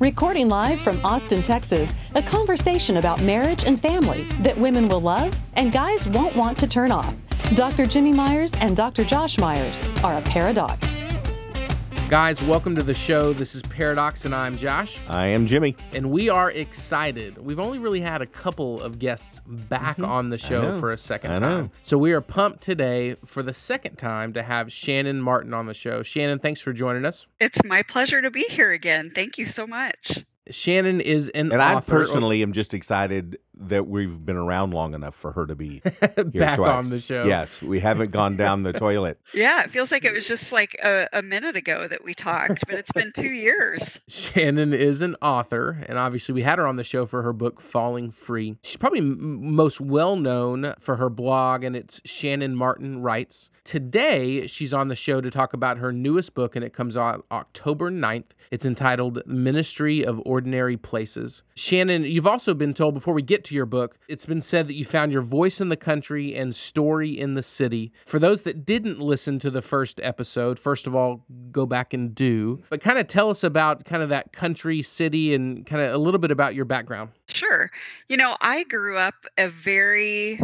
Recording live from Austin, Texas, a conversation about marriage and family that women will love and guys won't want to turn off. Dr. Jimmy Myers and Dr. Josh Myers are a paradox. Guys, welcome to the show. This is Pairadocs, and I'm Josh. I am Jimmy. And we are excited. We've only really had a couple of guests back mm-hmm. on the show for a second I time. Know. So we are pumped today for the second time to have Shannan Martin on the show. Shannan, thanks for joining us. It's my pleasure to be here again. Thank you so much. Shannan is an and author. I personally am just excited that we've been around long enough for her to be back twice. on the show. Yes, we haven't gone down the toilet. Yeah, it feels like it was just like a, a minute ago that we talked, but it's been two years. Shannan is an author, and obviously we had her on the show for her book Falling Free. She's probably m- most well known for her blog, and it's Shannan Martin Writes. Today, she's on the show to talk about her newest book, and it comes out October 9th. It's entitled Ministry of Ordinary Places. Shannan, you've also been told before we get to your book, it's been said that you found your voice in the country and story in the city. For those that didn't listen to the first episode, first of all, go back and do, but kind of tell us about kind of that country, city, and kind of a little bit about your background. Sure. You know, I grew up a very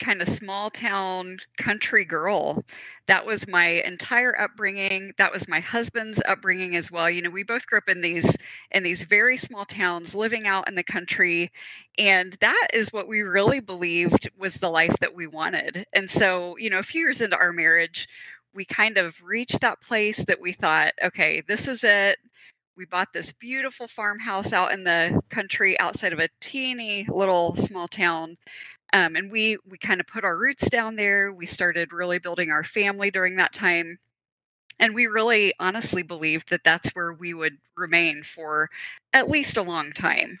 kind of small town country girl. That was my entire upbringing. That was my husband's upbringing as well. You know, we both grew up in these in these very small towns, living out in the country, and that is what we really believed was the life that we wanted. And so, you know, a few years into our marriage, we kind of reached that place that we thought, okay, this is it we bought this beautiful farmhouse out in the country outside of a teeny little small town um, and we we kind of put our roots down there. We started really building our family during that time. And we really honestly believed that that's where we would remain for at least a long time.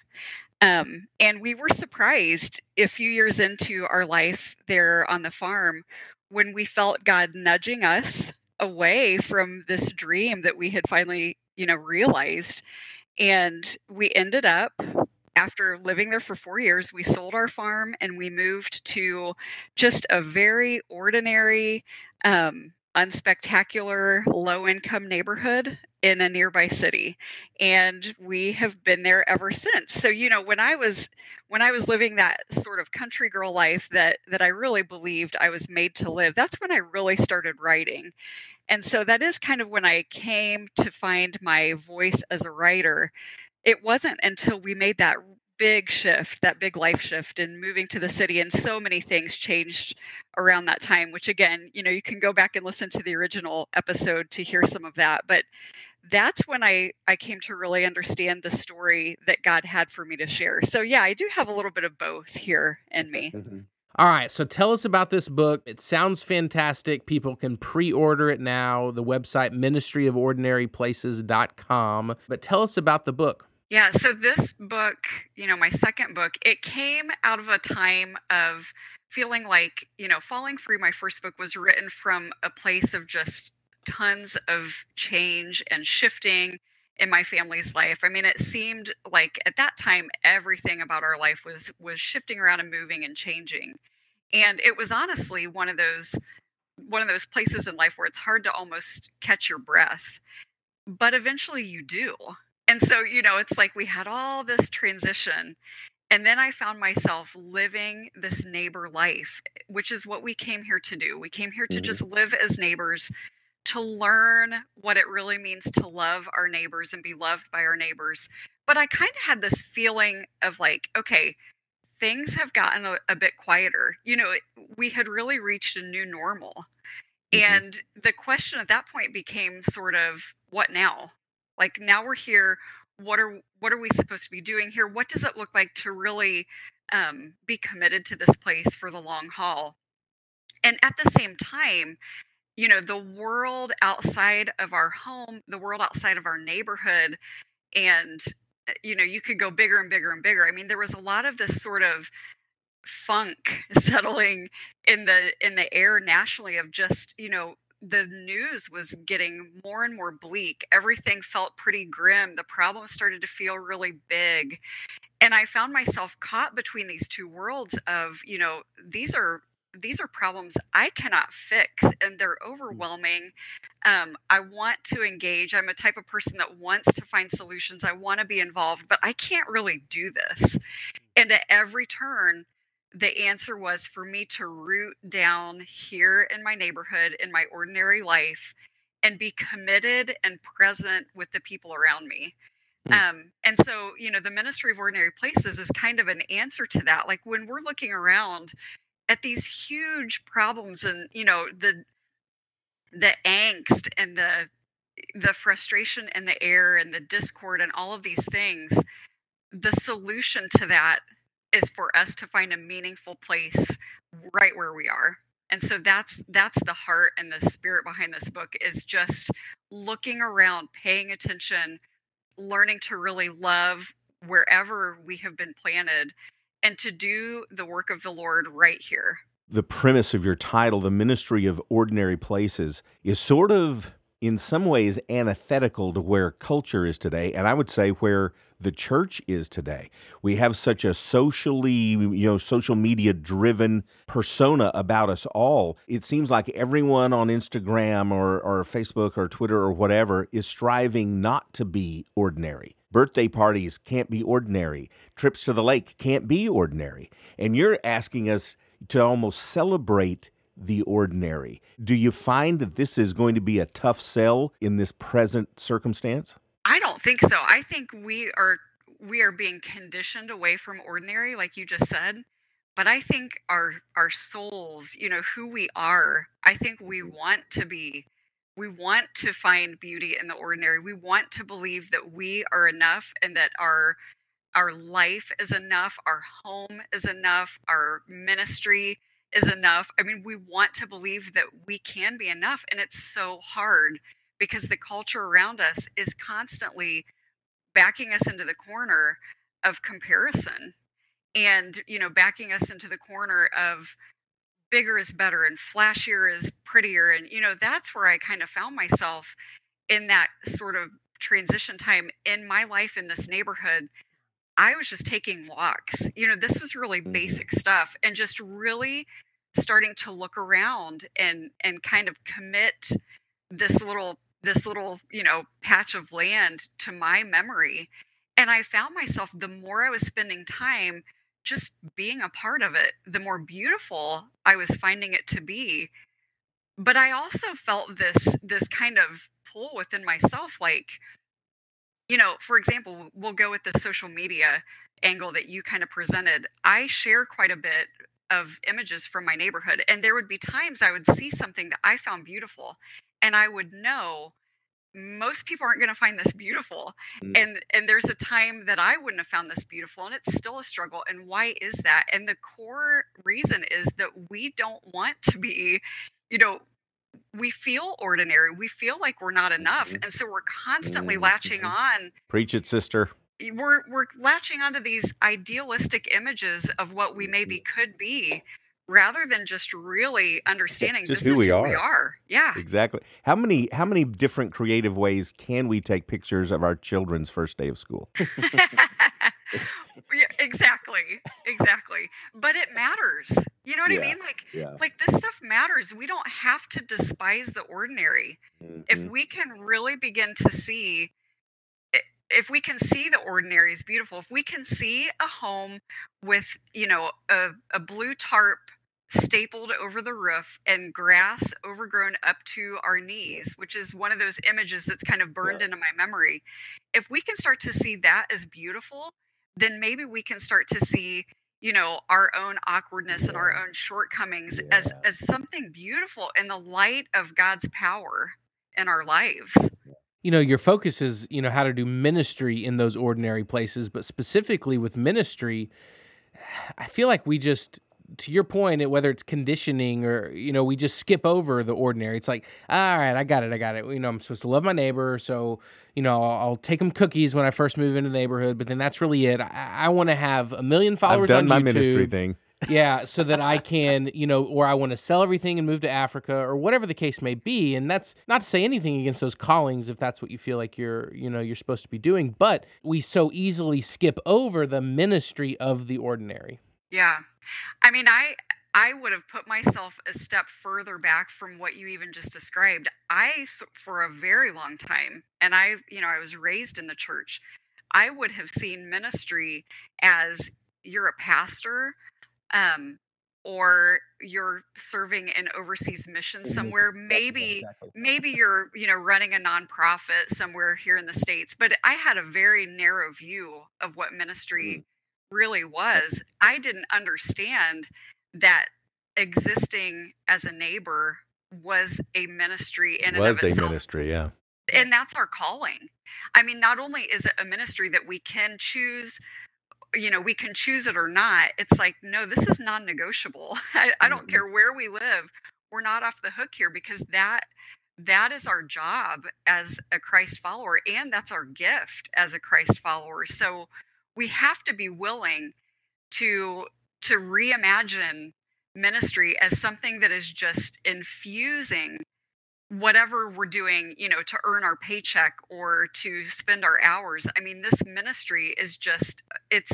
Um, and we were surprised a few years into our life there on the farm when we felt God nudging us away from this dream that we had finally, you know, realized. And we ended up after living there for four years, we sold our farm and we moved to just a very ordinary, um, unspectacular, low income neighborhood in a nearby city and we have been there ever since. So you know when i was when i was living that sort of country girl life that that i really believed i was made to live that's when i really started writing. And so that is kind of when i came to find my voice as a writer it wasn't until we made that big shift, that big life shift in moving to the city and so many things changed around that time, which again, you know, you can go back and listen to the original episode to hear some of that, but that's when I I came to really understand the story that God had for me to share. So yeah, I do have a little bit of both here in me. Mm-hmm. All right, so tell us about this book. It sounds fantastic. People can pre-order it now. The website ministryofordinaryplaces.com. But tell us about the book. Yeah, so this book, you know, my second book, it came out of a time of feeling like, you know, Falling Free, my first book, was written from a place of just tons of change and shifting in my family's life. I mean, it seemed like at that time everything about our life was was shifting around and moving and changing. And it was honestly one of those one of those places in life where it's hard to almost catch your breath. But eventually you do and so you know it's like we had all this transition and then i found myself living this neighbor life which is what we came here to do we came here to mm-hmm. just live as neighbors to learn what it really means to love our neighbors and be loved by our neighbors but i kind of had this feeling of like okay things have gotten a, a bit quieter you know we had really reached a new normal mm-hmm. and the question at that point became sort of what now like now we're here what are what are we supposed to be doing here what does it look like to really um, be committed to this place for the long haul and at the same time you know the world outside of our home the world outside of our neighborhood and you know, you could go bigger and bigger and bigger. I mean, there was a lot of this sort of funk settling in the in the air nationally of just, you know, the news was getting more and more bleak. Everything felt pretty grim. The problems started to feel really big. And I found myself caught between these two worlds of, you know, these are these are problems I cannot fix and they're mm. overwhelming. Um, I want to engage. I'm a type of person that wants to find solutions. I want to be involved, but I can't really do this. And at every turn, the answer was for me to root down here in my neighborhood, in my ordinary life, and be committed and present with the people around me. Mm. Um, and so, you know, the ministry of ordinary places is kind of an answer to that. Like when we're looking around at these huge problems and, you know, the the angst and the the frustration in the air and the discord and all of these things, the solution to that is for us to find a meaningful place right where we are. And so that's that's the heart and the spirit behind this book is just looking around paying attention learning to really love wherever we have been planted and to do the work of the lord right here. The premise of your title the ministry of ordinary places is sort of in some ways antithetical to where culture is today, and I would say where the church is today. We have such a socially, you know, social media driven persona about us all. It seems like everyone on Instagram or, or Facebook or Twitter or whatever is striving not to be ordinary. Birthday parties can't be ordinary. Trips to the lake can't be ordinary. And you're asking us to almost celebrate the ordinary. Do you find that this is going to be a tough sell in this present circumstance? I don't think so. I think we are we are being conditioned away from ordinary like you just said. But I think our our souls, you know, who we are, I think we mm-hmm. want to be we want to find beauty in the ordinary. We want to believe that we are enough and that our our life is enough, our home is enough, our ministry is enough. I mean, we want to believe that we can be enough, and it's so hard because the culture around us is constantly backing us into the corner of comparison and you know backing us into the corner of bigger is better and flashier is prettier and you know that's where i kind of found myself in that sort of transition time in my life in this neighborhood I was just taking walks. You know, this was really mm-hmm. basic stuff and just really starting to look around and and kind of commit this little this little, you know, patch of land to my memory. And I found myself the more I was spending time just being a part of it, the more beautiful I was finding it to be. But I also felt this this kind of pull within myself like you know, for example, we'll go with the social media angle that you kind of presented. I share quite a bit of images from my neighborhood, and there would be times I would see something that I found beautiful, and I would know most people aren't going to find this beautiful mm. and and there's a time that i wouldn't have found this beautiful and it's still a struggle and why is that and the core reason is that we don't want to be you know we feel ordinary. We feel like we're not enough. Mm-hmm. And so we're constantly mm-hmm. latching on. Preach it, sister. We're we're latching onto these idealistic images of what we maybe mm-hmm. could be rather than just really understanding just who, we, who are. we are. Yeah. Exactly. How many how many different creative ways can we take pictures of our children's first day of school? yeah, exactly. Exactly. But it matters. You know what yeah, I mean? Like yeah. like this stuff matters. We don't have to despise the ordinary. Mm-hmm. If we can really begin to see if we can see the ordinary is beautiful, if we can see a home with, you know, a, a blue tarp stapled over the roof and grass overgrown up to our knees, which is one of those images that's kind of burned yeah. into my memory. If we can start to see that as beautiful, then maybe we can start to see you know our own awkwardness yeah. and our own shortcomings yeah. as as something beautiful in the light of God's power in our lives. You know, your focus is, you know, how to do ministry in those ordinary places, but specifically with ministry, I feel like we just to your point, whether it's conditioning or you know, we just skip over the ordinary. It's like, all right, I got it, I got it. You know, I'm supposed to love my neighbor, so you know, I'll, I'll take them cookies when I first move into the neighborhood, but then that's really it. I, I want to have a million followers I've done on my YouTube. ministry thing. yeah, so that I can, you know, or I want to sell everything and move to Africa or whatever the case may be. And that's not to say anything against those callings if that's what you feel like you're, you know, you're supposed to be doing, but we so easily skip over the ministry of the ordinary. Yeah. I mean, I I would have put myself a step further back from what you even just described. I for a very long time and I, you know, I was raised in the church. I would have seen ministry as you're a pastor um or you're serving in overseas mission somewhere maybe maybe you're you know running a nonprofit somewhere here in the states but i had a very narrow view of what ministry really was i didn't understand that existing as a neighbor was a ministry in and was a ministry, yeah. and that's our calling i mean not only is it a ministry that we can choose you know we can choose it or not it's like no this is non-negotiable I, I don't Mhm. care where we live we're not off the hook here because that that is our job as a christ follower and that's our gift as a christ follower so we have to be willing to to reimagine ministry as something that is just infusing whatever we're doing, you know, to earn our paycheck or to spend our hours. I mean, this ministry is just it's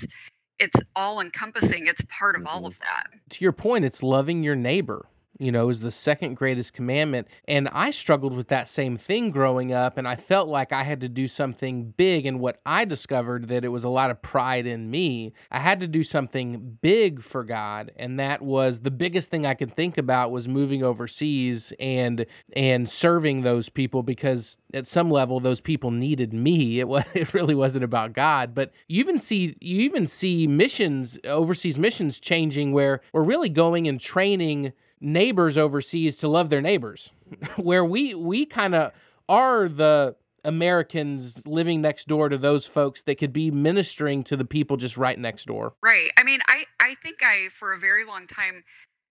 it's all encompassing. It's part of all Mhm. of that. To your point, it's loving your neighbor. You know, is the second greatest commandment. And I struggled with that same thing growing up, and I felt like I had to do something big. And what I discovered that it was a lot of pride in me. I had to do something big for God, and that was the biggest thing I could think about was moving overseas and and serving those people because at some level those people needed me. It was it really wasn't about God. But you even see you even see missions overseas missions changing where we're really going and training neighbors overseas to love their neighbors where we we kind of are the Americans living next door to those folks that could be ministering to the people just right next door. Right. I mean, I I think I for a very long time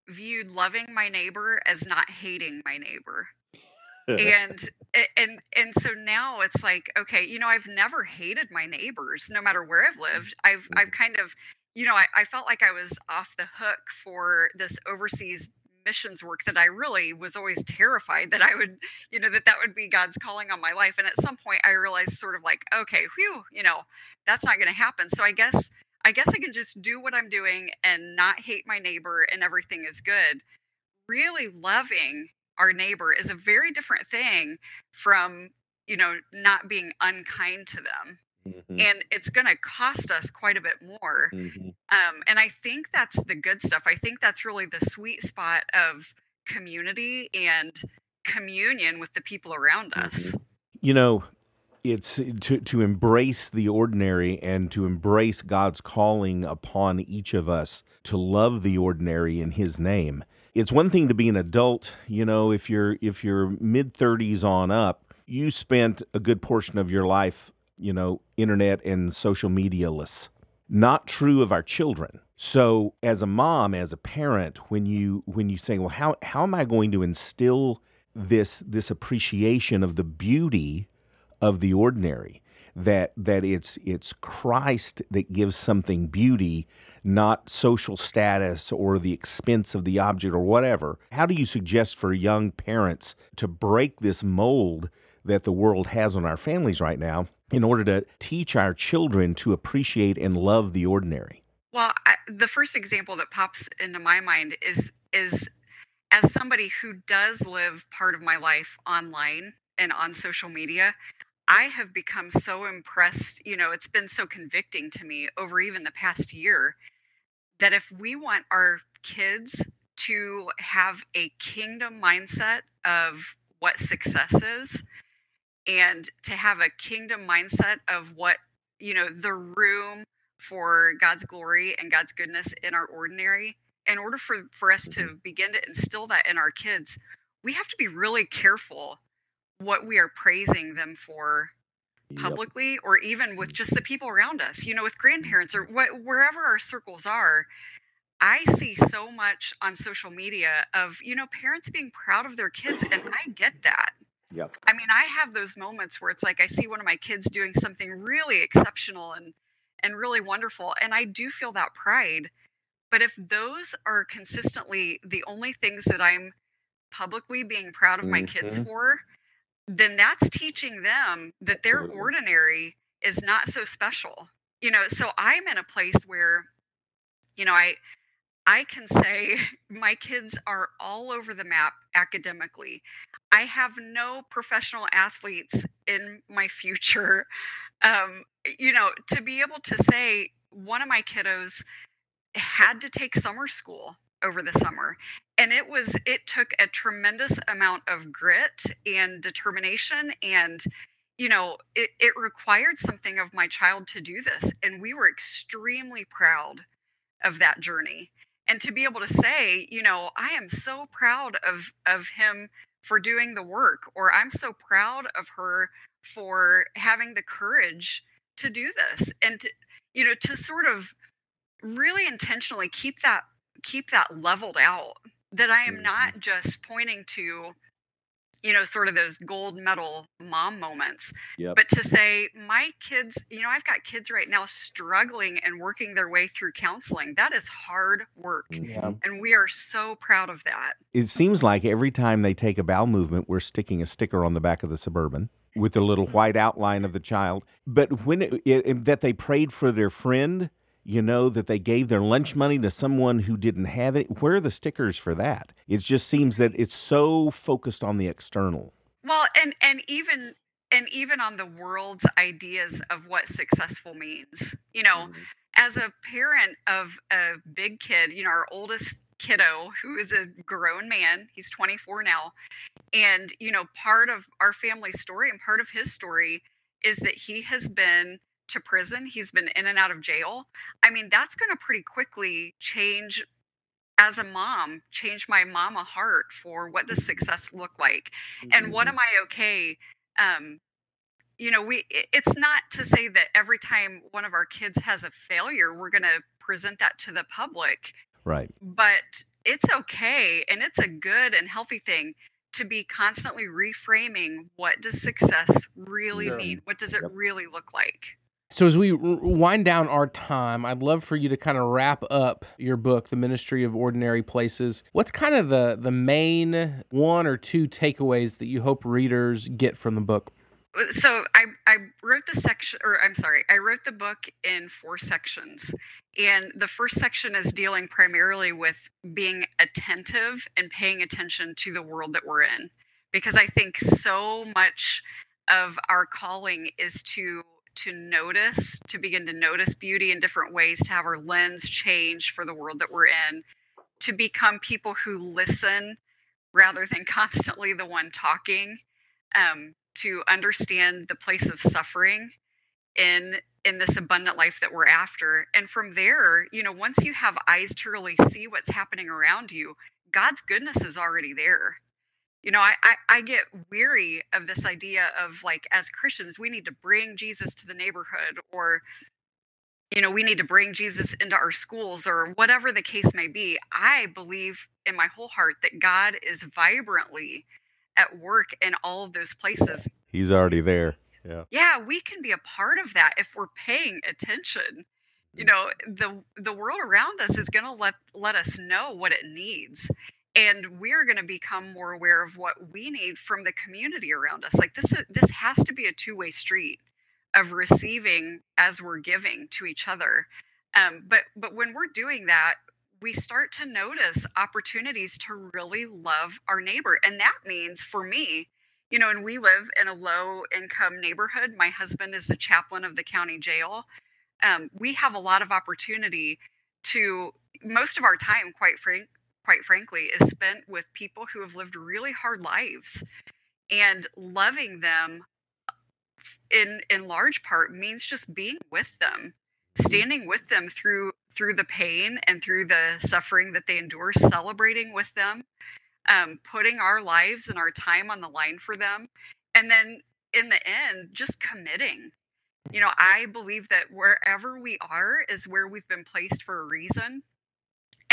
viewed loving my neighbor as not hating my neighbor. and and and so now it's like okay you know i've never hated my neighbors no matter where i've lived i've i've kind of you know I, I felt like i was off the hook for this overseas missions work that i really was always terrified that i would you know that that would be god's calling on my life and at some point i realized sort of like okay whew you know that's not going to happen. So i guess i guess i can just do what i'm doing and not hate my neighbor and everything is good. Really loving our neighbor is a very different thing from you know not being unkind to them Mhm, and it's going to cost us quite a bit more mhm. um, and i think that's the good stuff i think that's really the sweet spot of community and communion with the people around us You know, it's to to embrace the ordinary and to embrace God's calling upon each of us to love the ordinary in his name. It's one thing to be an adult, you know, if you're if you're mid 30s on up, you spent a good portion of your life, you know, internet and social media-less. Not true of our children. So, as a mom, as a parent, when you when you say, "Well, how how am I going to instill this this appreciation of the beauty of the ordinary that that it's it's Christ that gives something beauty not social status or the expense of the object or whatever how do you suggest for young parents to break this mold that the world has on our families right now in order to teach our children to appreciate and love the ordinary. Well, I, the first example that pops into my mind is is as somebody who does live part of my life online and on social media, I have become so impressed, you know, it's been so convicting to me over even the past year that if we want our kids to have a kingdom mindset of what success is and to have a kingdom mindset of what, you know, the room for God's glory and God's goodness in our ordinary, in order for, for us mm-hmm. to begin to instill that in our kids, we have to be really careful what we are praising them for publicly or even with mm-hmm. just the people around us, you know, with mm-hmm. grandparents or what, wherever our circles are. I see so much on social media of, you know, parents being proud of their kids, and I get that. Yep. I mean, I have those moments where it's like I see one of my kids doing something really exceptional and and really wonderful, and I do feel that pride. But if those are consistently the only things that I'm publicly being proud of my kids Mhm. for, then that's teaching them that their Absolutely. ordinary is not so special. You know, so I'm in a place where, you know, I I can say my kids are all over the map academically. I have no professional athletes in my future. Um, you know, to be able to say one of my kiddos had to take summer school over the summer and it was it took a tremendous amount of grit and determination and you know it, it required something of my child to do this and we were extremely proud of that journey and to be able to say you know i am so proud of of him for doing the work or i'm so proud of her for having the courage to do this and to, you know to sort of really intentionally keep that keep that leveled out that i am Mhm. not just pointing to you know sort of those gold medal mom moments Yep. but to say my kids you know i've got kids right now struggling and working their way through counseling that is hard work Mhm. and we are so proud of that It seems like every time they take a bowel movement, we're sticking a sticker on the back of the suburban with the little white outline of the child. But when it, it, that they prayed for their friend, you know, that they gave their lunch money to someone who didn't have it. Where are the stickers for that? It just seems that it's so focused on the external. well and and even and even on the world's ideas of what successful means you know mm-hmm. as a parent of a big kid, you know, our oldest kiddo, who is a grown man, he's 24 now. And, you know, part of our family story and part of his story is that he has been to prison, he's been in and out of jail. I mean, that's going to pretty quickly change as a mom, change my mama heart for what does success look like and what am I okay um you know we it's not to say that every time one of our kids has a failure we're going to present that to the public Right. but it's okay and it's a good and healthy thing to be constantly reframing what does success really Sure. mean what does it Yep. really look like So as we wind down our time, I'd love for you to kind of wrap up your book, The Ministry of Ordinary Places. What's kind of the the main one or two takeaways that you hope readers get from the book? So I, I wrote the section or i'm sorry i wrote the book in four sections and the first section is dealing primarily with being attentive and paying attention to the world that we're in because i think so much of our calling is to to notice to begin to notice beauty in different ways to have our lens change for the world that we're in to become people who listen rather than constantly the one talking um, to understand the place of suffering in in this abundant life that we're after. And from there you know once you have eyes to really see what's happening around you god's goodness is already there you know I, I i get weary of this idea of like as christians we need to bring jesus to the neighborhood or you know we need to bring jesus into our schools or whatever the case may be i believe in my whole heart that god is vibrantly at work in all of those places He's already there. Yeah. yeah we can be a part of that if we're paying attention you mm. know the the world around us is going to let let us know what it needs and we're going to become more aware of what we need from the community around us like this is this has to be a two-way street of receiving as we're giving to each other um, but but when we're doing that we start to notice opportunities to really love our neighbor and that means for me you know, and we live in a low income neighborhood. My husband is the chaplain of the county jail. Um, we have a lot of opportunity to most of our time, quite frank, quite frankly, is spent with people who have lived really hard lives, and loving them in in large part means just being with them, standing with them through through the pain and through the suffering that they endure, celebrating with them um, putting our lives and our time on the line for them. And then in the end, just committing. You know, I believe that wherever we are is where we've been placed for a reason.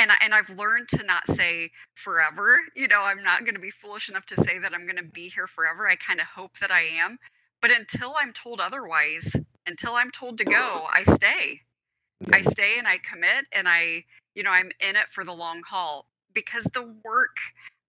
And and I've learned to not say forever. You know, I'm not going to be foolish enough to say that I'm going to be here forever. I kind of hope that I am, but until I'm told otherwise, until I'm told to go, I stay. I stay and I commit and I, you know, I'm in it for the long haul because the work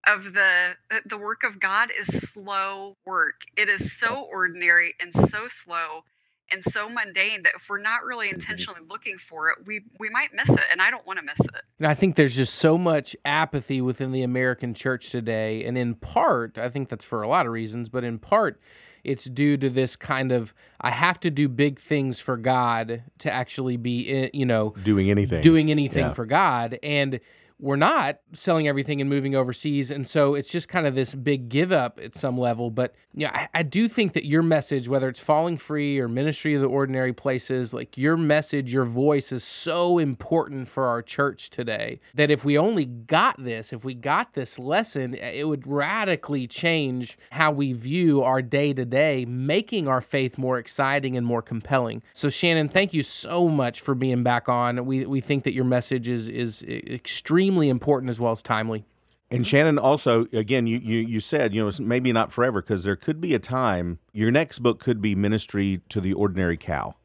of the uh, the work of God is slow work. It is so ordinary and so slow and so mundane that if we're not really mm-hmm. intentionally looking for it, we we might miss it, and I don't want to miss it. And I think there's just so much apathy within the American church today, and in part, I think that's for a lot of reasons, but in part, it's due to this kind of I have to do big things for God to actually be, you know, doing anything, doing anything yeah. for God, and we're not selling everything and moving overseas. And so it's just kind of this big give up at some level. But yeah, I, I, do think that your message, whether it's falling free or ministry of the ordinary places, like your message, your voice is so important for our church today that if we only got this, if we got this lesson, it would radically change how we view our day to day, making our faith more exciting and more compelling. So Shannan, thank you so much for being back on. We we think that your message is is extremely extremely important as well as timely. And Shannan, also, again, you, you, you said, you know, maybe not forever, because there could be a time, your next book could be Ministry to the Ordinary Cow,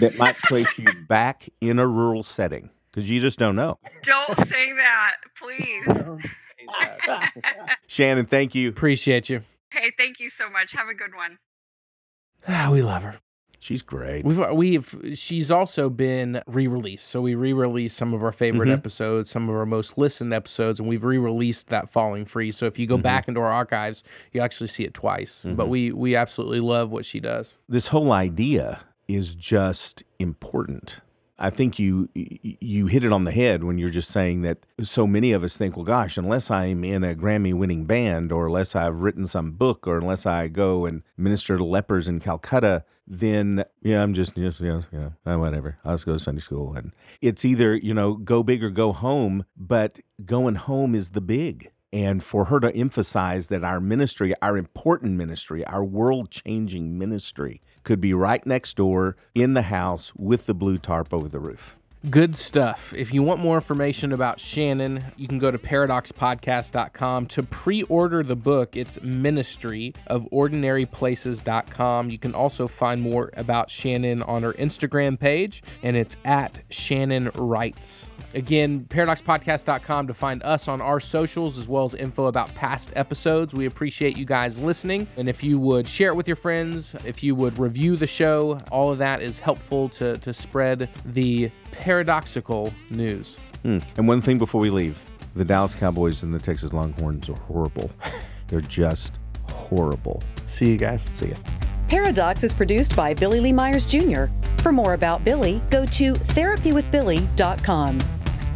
that might place you back in a rural setting, because you just don't know. Don't say that, please. Shannan, thank you. Appreciate you. Hey, thank you so much. Have a good one. we love her. She's great. We've we've she's also been re-released. So we re-released some of our favorite mm-hmm. episodes, some of our most listened episodes, and we've re-released that Falling Free. So if you go mm-hmm. back into our archives, you actually see it twice. Mm-hmm. But we we absolutely love what she does. This whole idea is just important. I think you you hit it on the head when you're just saying that so many of us think, well, gosh, unless I'm in a Grammy-winning band, or unless I've written some book, or unless I go and minister to lepers in Calcutta, then yeah, I'm just just yeah, yeah, uh, whatever. I'll just go to Sunday school, and it's either you know go big or go home. But going home is the big and for her to emphasize that our ministry, our important ministry, our world changing ministry, could be right next door in the house with the blue tarp over the roof. Good stuff. If you want more information about Shannan, you can go to paradoxpodcast.com to pre order the book. It's ministry of ordinaryplaces.com. You can also find more about Shannan on her Instagram page, and it's at Shannan Writes. Again, paradoxpodcast.com to find us on our socials as well as info about past episodes. We appreciate you guys listening. And if you would share it with your friends, if you would review the show, all of that is helpful to, to spread the paradoxical news. Hmm. And one thing before we leave the Dallas Cowboys and the Texas Longhorns are horrible. They're just horrible. See you guys. See ya. Pairadocs is produced by Billy Lee Myers Jr. For more about Billy, go to therapywithbilly.com.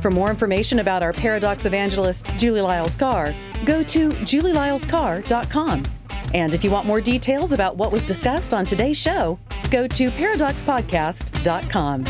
For more information about our Pairadocs evangelist, Julie Lyles Carr, go to julielylescarr.com. And if you want more details about what was discussed on today's show, go to paradoxpodcast.com.